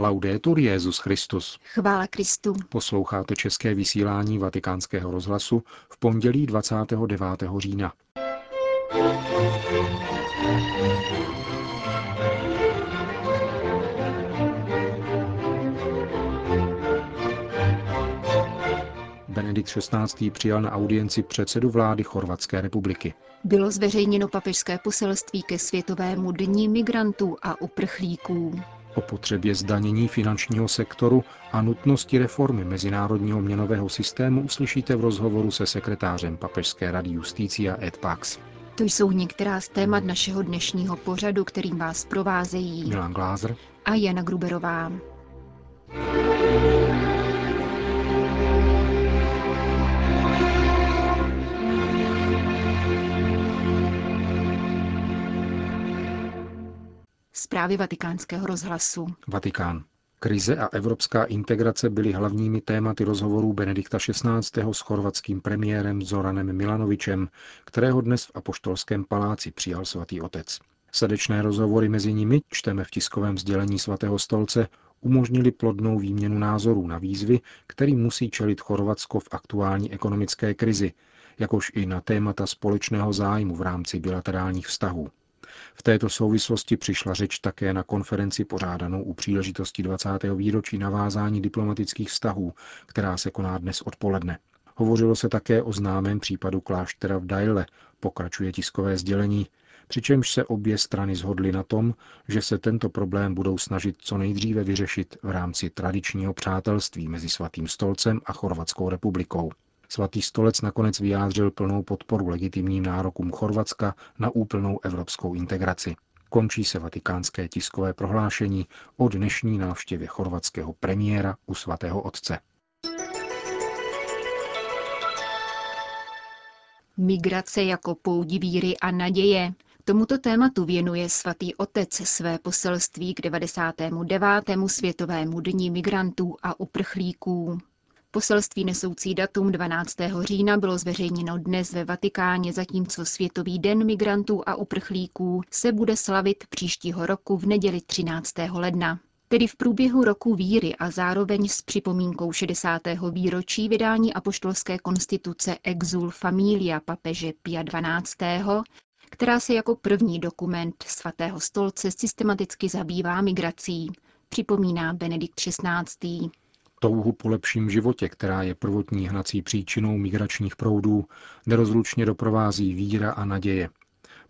Laudetur Jezus Christus. Chvála Kristu. Posloucháte české vysílání Vatikánského rozhlasu v pondělí 29. října. Benedikt XVI. přijal na audienci předsedu vlády Chorvatské republiky. Bylo zveřejněno papežské poselství ke Světovému dní migrantů a uprchlíků. O potřebě zdanění finančního sektoru a nutnosti reformy mezinárodního měnového systému uslyšíte v rozhovoru se sekretářem Papežské rady Justícia Ed Pax. To jsou některá z témat našeho dnešního pořadu, kterým vás provázejí Milan Glázer a Jana Gruberová. Zprávy vatikánského rozhlasu. Vatikán. Krize a evropská integrace byly hlavními tématy rozhovorů Benedikta XVI. s chorvatským premiérem Zoranem Milanovičem, kterého dnes v Apoštolském paláci přijal svatý otec. Srdečné rozhovory mezi nimi, čteme v tiskovém sdělení svatého stolce, umožnili plodnou výměnu názorů na výzvy, kterým musí čelit Chorvatsko v aktuální ekonomické krizi, jakož i na témata společného zájmu v rámci bilaterálních vztahů. V této souvislosti přišla řeč také na konferenci pořádanou u příležitosti 20. výročí navázání diplomatických vztahů, která se koná dnes odpoledne. Hovořilo se také o známém případu kláštera v Dajle, pokračuje tiskové sdělení, přičemž se obě strany zhodly na tom, že se tento problém budou snažit co nejdříve vyřešit v rámci tradičního přátelství mezi Svatým stolcem a Chorvatskou republikou. Svatý stolec nakonec vyjádřil plnou podporu legitimním nárokům Chorvatska na úplnou evropskou integraci. Končí se vatikánské tiskové prohlášení o dnešní návštěvě chorvatského premiéra u svatého otce. Migrace jako poudí víry a naděje. Tomuto tématu věnuje svatý otec své poselství k 99. světovému dní migrantů a uprchlíků. Poselství nesoucí datum 12. října bylo zveřejněno dnes ve Vatikáně, zatímco Světový den migrantů a uprchlíků se bude slavit příštího roku v neděli 13. ledna. Tedy v průběhu roku víry a zároveň s připomínkou 60. výročí vydání apoštolské konstituce Exul Familia papeže Pia XII., která se jako první dokument svatého stolce systematicky zabývá migrací, připomíná Benedikt XVI. Touhu po lepším životě, která je prvotní hnací příčinou migračních proudů, nerozlučně doprovází víra a naděje.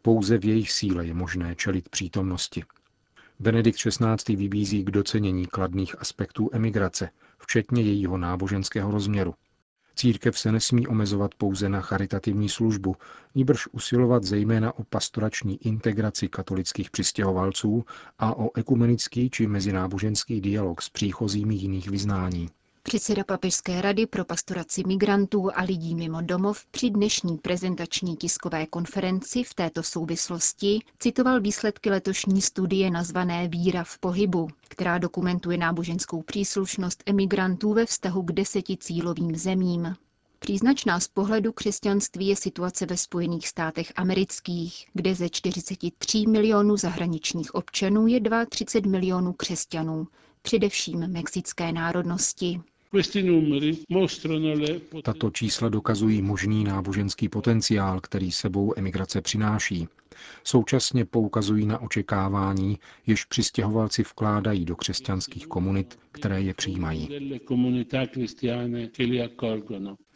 Pouze v jejich síle je možné čelit přítomnosti. Benedikt XVI. vybízí k docenění kladných aspektů emigrace, včetně jejího náboženského rozměru. Církev se nesmí omezovat pouze na charitativní službu, níbrž usilovat zejména o pastorační integraci katolických přistěhovalců a o ekumenický či mezináboženský dialog s příchozími jiných vyznání. Předseda Papežské rady pro pastoraci migrantů a lidí mimo domov při dnešní prezentační tiskové konferenci v této souvislosti citoval výsledky letošní studie nazvané Víra v pohybu, která dokumentuje náboženskou příslušnost emigrantů ve vztahu k deseti cílovým zemím. Příznačná z pohledu křesťanství je situace ve Spojených státech amerických, kde ze 43 milionů zahraničních občanů je 32 milionů křesťanů, především mexické národnosti. Tato čísla dokazují možný náboženský potenciál, který sebou emigrace přináší. Současně poukazují na očekávání, jež přistěhovalci vkládají do křesťanských komunit, které je přijímají.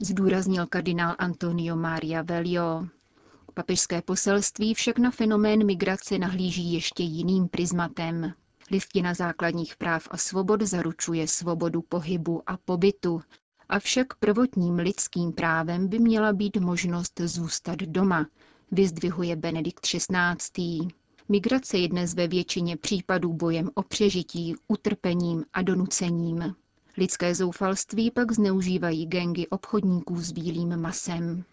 Zdůraznil kardinál Antonio Maria Velio. Papežské poselství však na fenomén migrace nahlíží ještě jiným prismatem. Listina základních práv a svobod zaručuje svobodu pohybu a pobytu, avšak prvotním lidským právem by měla být možnost zůstat doma, vyzdvihuje Benedikt XVI. Migrace je dnes ve většině případů bojem o přežití, utrpením a donucením. Lidské zoufalství pak zneužívají gengy obchodníků s bílým masem.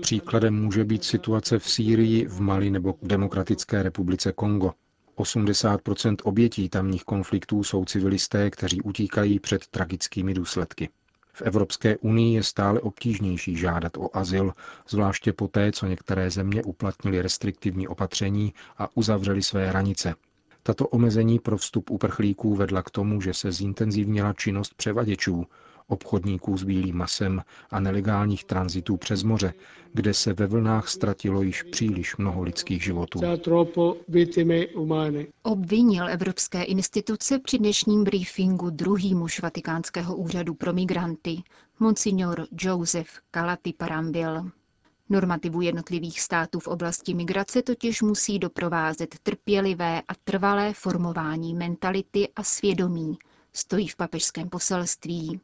Příkladem může být situace v Sýrii, v Mali nebo v Demokratické republice Kongo. 80% obětí tamních konfliktů jsou civilisté, kteří utíkají před tragickými důsledky. V Evropské unii je stále obtížnější žádat o azyl, zvláště poté, co některé země uplatnily restriktivní opatření a uzavřely své hranice. Tato omezení pro vstup uprchlíků vedla k tomu, že se zintenzivnila činnost převaděčů, obchodníků s bílým masem a nelegálních tranzitů přes moře, kde se ve vlnách ztratilo již příliš mnoho lidských životů. Obvinil evropské instituce při dnešním briefingu druhý muž Vatikánského úřadu pro migranty, monsignor Joseph Calati Parambil. Normativu jednotlivých států v oblasti migrace totiž musí doprovázet trpělivé a trvalé formování mentality a svědomí, stojí v papežském poselství.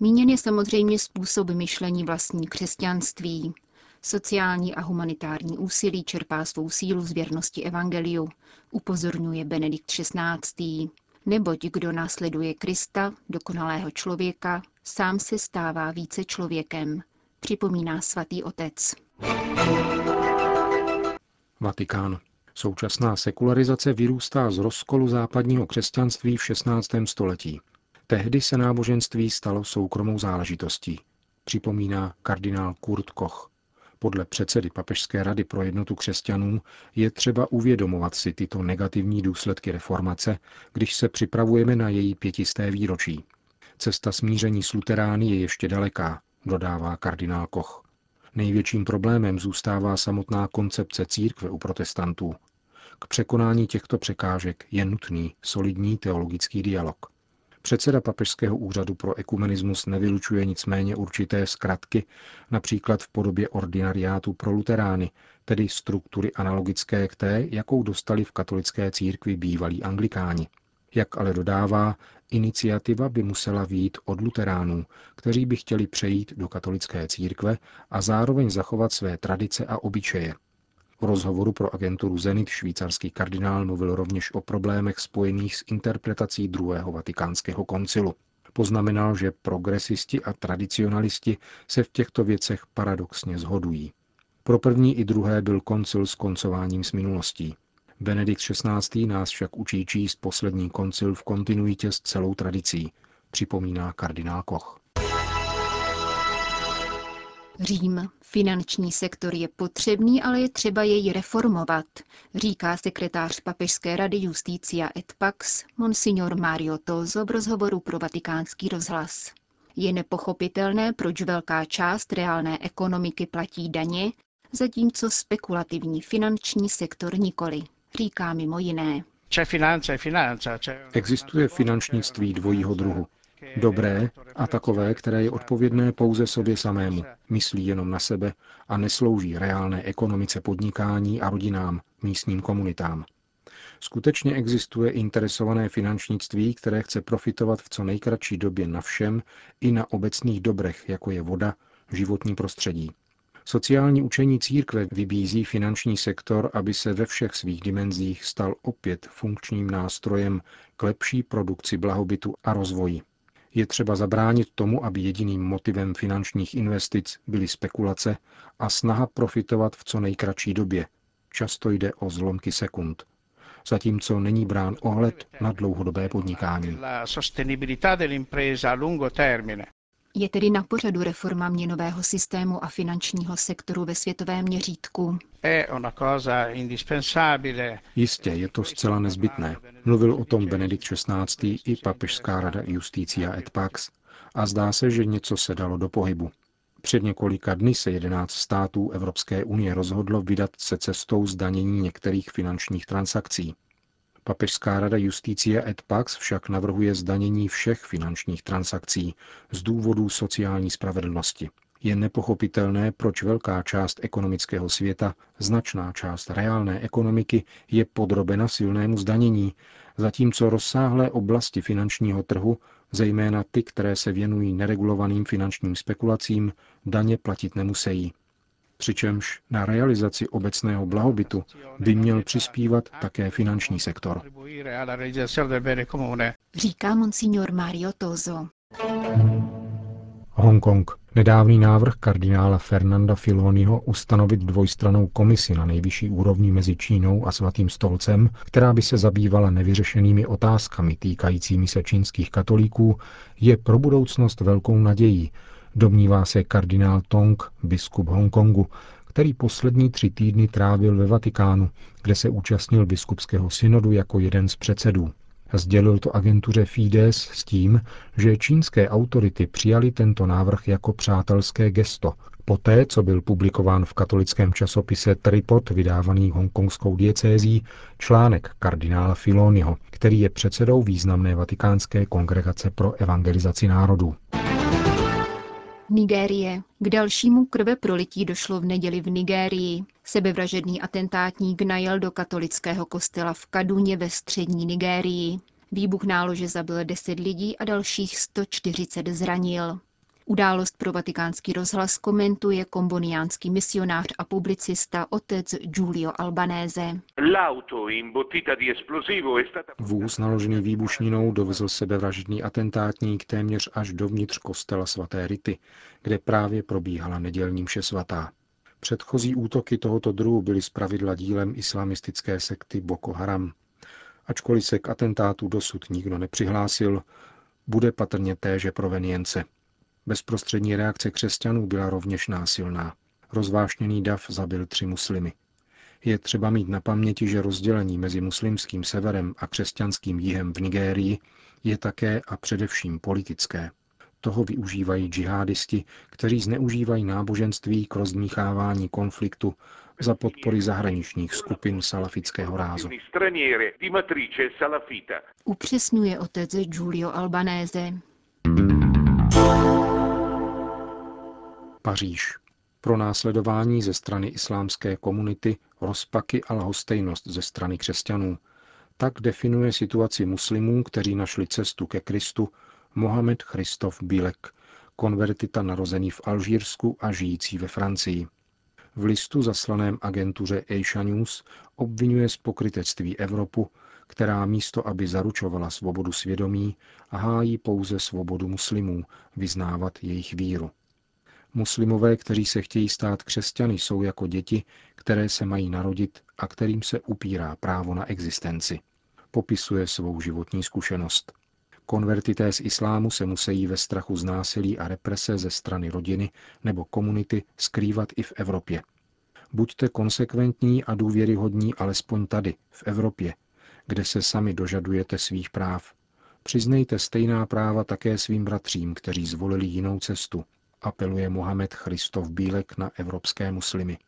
Míněn je samozřejmě způsob myšlení vlastní křesťanství. Sociální a humanitární úsilí čerpá svou sílu z věrnosti evangeliu, upozorňuje Benedikt XVI. Neboť kdo následuje Krista, dokonalého člověka, sám se stává více člověkem, připomíná svatý otec. Vatikán. Současná sekularizace vyrůstá z rozkolu západního křesťanství v 16. století. Tehdy se náboženství stalo soukromou záležitostí, připomíná kardinál Kurt Koch. Podle předsedy Papežské rady pro jednotu křesťanů je třeba uvědomovat si tyto negativní důsledky reformace, když se připravujeme na její pětisté výročí. Cesta smíření s luterány je ještě daleká, dodává kardinál Koch. Největším problémem zůstává samotná koncepce církve u protestantů. K překonání těchto překážek je nutný solidní teologický dialog. Předseda Papežského úřadu pro ekumenismus nevylučuje nicméně určité zkratky, například v podobě ordinariátu pro luterány, tedy struktury analogické k té, jakou dostali v katolické církvi bývalí anglikáni. Jak ale dodává, iniciativa by musela výjít od luteránů, kteří by chtěli přejít do katolické církve a zároveň zachovat své tradice a obyčeje. V rozhovoru pro agenturu Zenit švýcarský kardinál mluvil rovněž o problémech spojených s interpretací druhého vatikánského koncilu. Poznamenal, že progresisti a tradicionalisti se v těchto věcech paradoxně zhodují. Pro první i druhé byl koncil s koncováním s minulostí. Benedikt XVI. nás však učí číst poslední koncil v kontinuitě s celou tradicí, připomíná kardinál Koch. Řím. Finanční sektor je potřebný, ale je třeba jej reformovat, říká sekretář Papežské rady Justícia et Pax, monsignor Mario Tozo v rozhovoru pro vatikánský rozhlas. Je nepochopitelné, proč velká část reálné ekonomiky platí daně, zatímco spekulativní finanční sektor nikoli, říká mimo jiné. Existuje finančnictví dvojího druhu. Dobré a takové, které je odpovědné pouze sobě samému, myslí jenom na sebe a neslouží reálné ekonomice podnikání a rodinám, místním komunitám. Skutečně existuje interesované finančnictví, které chce profitovat v co nejkratší době na všem i na obecných dobrech, jako je voda, životní prostředí. Sociální učení církve vybízí finanční sektor, aby se ve všech svých dimenzích stal opět funkčním nástrojem k lepší produkci blahobytu a rozvoji. Je třeba zabránit tomu, aby jediným motivem finančních investic byly spekulace a snaha profitovat v co nejkratší době. Často jde o zlomky sekund. Zatímco není brán ohled na dlouhodobé podnikání. Je tedy na pořadu reforma měnového systému a finančního sektoru ve světovém měřítku. Jistě, je to zcela nezbytné. Mluvil o tom Benedikt XVI. i papežská rada Justícia et Pax a zdá se, že něco se dalo do pohybu. Před několika dny se 11 států Evropské unie rozhodlo vydat se cestou zdanění některých finančních transakcí. Papežská rada Justícia et Pax však navrhuje zdanění všech finančních transakcí z důvodů sociální spravedlnosti. Je nepochopitelné, proč velká část ekonomického světa, značná část reálné ekonomiky je podrobena silnému zdanění, zatímco rozsáhlé oblasti finančního trhu, zejména ty, které se věnují neregulovaným finančním spekulacím, daně platit nemusí přičemž na realizaci obecného blahobytu by měl přispívat také finanční sektor. Říká monsignor Mario Tozo. Hongkong. Nedávný návrh kardinála Fernanda Filoniho ustanovit dvojstranou komisi na nejvyšší úrovni mezi Čínou a Svatým stolcem, která by se zabývala nevyřešenými otázkami týkajícími se čínských katolíků, je pro budoucnost velkou nadějí, domnívá se kardinál Tong, biskup Hongkongu, který poslední tři týdny trávil ve Vatikánu, kde se účastnil biskupského synodu jako jeden z předsedů. Sdělil to agentuře Fides s tím, že čínské autority přijali tento návrh jako přátelské gesto, poté, co byl publikován v katolickém časopise Tripod, vydávaný hongkongskou diecézí, článek kardinála Filoniho, který je předsedou významné vatikánské kongregace pro evangelizaci národů. Nigérie. K dalšímu krve prolití došlo v neděli v Nigérii. Sebevražedný atentátník najel do katolického kostela v Kaduně ve střední Nigérii. Výbuch nálože zabil 10 lidí a dalších 140 zranil. Událost pro vatikánský rozhlas komentuje komboniánský misionář a publicista otec Giulio Albanese. Vůz naložený výbušninou dovezl sebevražedný atentátník téměř až dovnitř kostela svaté Rity, kde právě probíhala nedělní mše svatá. Předchozí útoky tohoto druhu byly zpravidla dílem islamistické sekty Boko Haram. Ačkoliv se k atentátu dosud nikdo nepřihlásil, bude patrně téže provenience – Bezprostřední reakce křesťanů byla rovněž násilná. Rozvášněný dav zabil tři muslimy. Je třeba mít na paměti, že rozdělení mezi muslimským severem a křesťanským jihem v Nigérii je také a především politické. Toho využívají džihadisti, kteří zneužívají náboženství k rozdmíchávání konfliktu za podpory zahraničních skupin salafického rázu. Upřesňuje otec Giulio Albanese. Paříž. Pro následování ze strany islámské komunity, rozpaky a lhostejnost ze strany křesťanů. Tak definuje situaci muslimů, kteří našli cestu ke Kristu, Mohamed Christoph Bílek, konvertita narozený v Alžírsku a žijící ve Francii. V listu zaslaném agentuře Asia News obvinuje z pokrytectví Evropu, která místo, aby zaručovala svobodu svědomí, hájí pouze svobodu muslimů vyznávat jejich víru. Muslimové, kteří se chtějí stát křesťany, jsou jako děti, které se mají narodit a kterým se upírá právo na existenci. Popisuje svou životní zkušenost. Konvertité z islámu se musí ve strachu z násilí a represe ze strany rodiny nebo komunity skrývat i v Evropě. Buďte konsekventní a důvěryhodní alespoň tady, v Evropě, kde se sami dožadujete svých práv. Přiznejte stejná práva také svým bratřím, kteří zvolili jinou cestu, apeluje Mohamed Christov Bílek na evropské muslimy.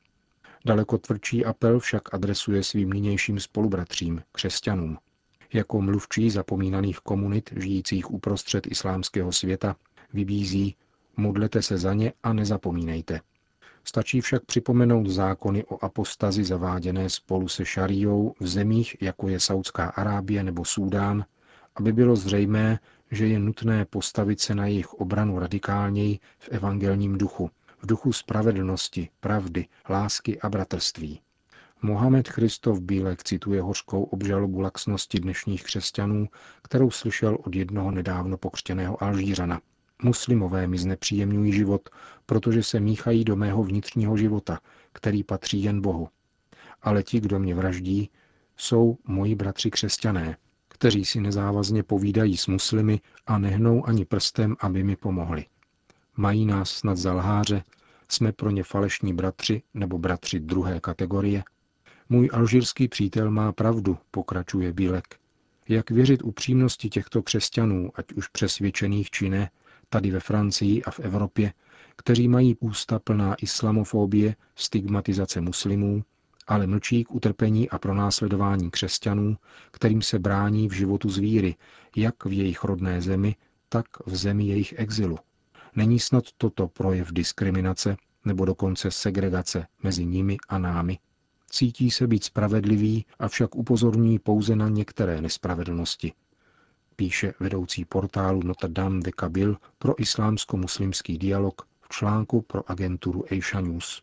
Daleko tvrdší apel však adresuje svým nynějším spolubratřím, křesťanům. Jako mluvčí zapomínaných komunit žijících uprostřed islámského světa vybízí modlete se za ně a nezapomínejte. Stačí však připomenout zákony o apostazi zaváděné spolu se šarijou v zemích, jako je Saudská Arábie nebo Súdán, aby bylo zřejmé, že je nutné postavit se na jejich obranu radikálněji v evangelním duchu, v duchu spravedlnosti, pravdy, lásky a bratrství. Mohamed Christov Bílek cituje hořkou obžalobu laxnosti dnešních křesťanů, kterou slyšel od jednoho nedávno pokřtěného Alžířana. Muslimové mi znepříjemňují život, protože se míchají do mého vnitřního života, který patří jen Bohu. Ale ti, kdo mě vraždí, jsou moji bratři křesťané, kteří si nezávazně povídají s muslimy a nehnou ani prstem, aby mi pomohli. Mají nás snad za lháře, jsme pro ně falešní bratři nebo bratři druhé kategorie. Můj alžírský přítel má pravdu, pokračuje Bílek. Jak věřit upřímnosti těchto křesťanů, ať už přesvědčených či ne, tady ve Francii a v Evropě, kteří mají ústa plná islamofobie, stigmatizace muslimů, ale mlčí k utrpení a pronásledování křesťanů, kterým se brání v životu zvíry, jak v jejich rodné zemi, tak v zemi jejich exilu. Není snad toto projev diskriminace nebo dokonce segregace mezi nimi a námi? Cítí se být spravedlivý, avšak upozorní pouze na některé nespravedlnosti. Píše vedoucí portálu Notre Dame de Kabil pro islámsko-muslimský dialog v článku pro agenturu Asia News.